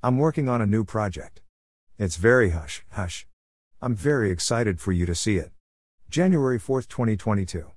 I'm working on a new project. It's very hush, hush. I'm very excited for you to see it. January 4, 2022.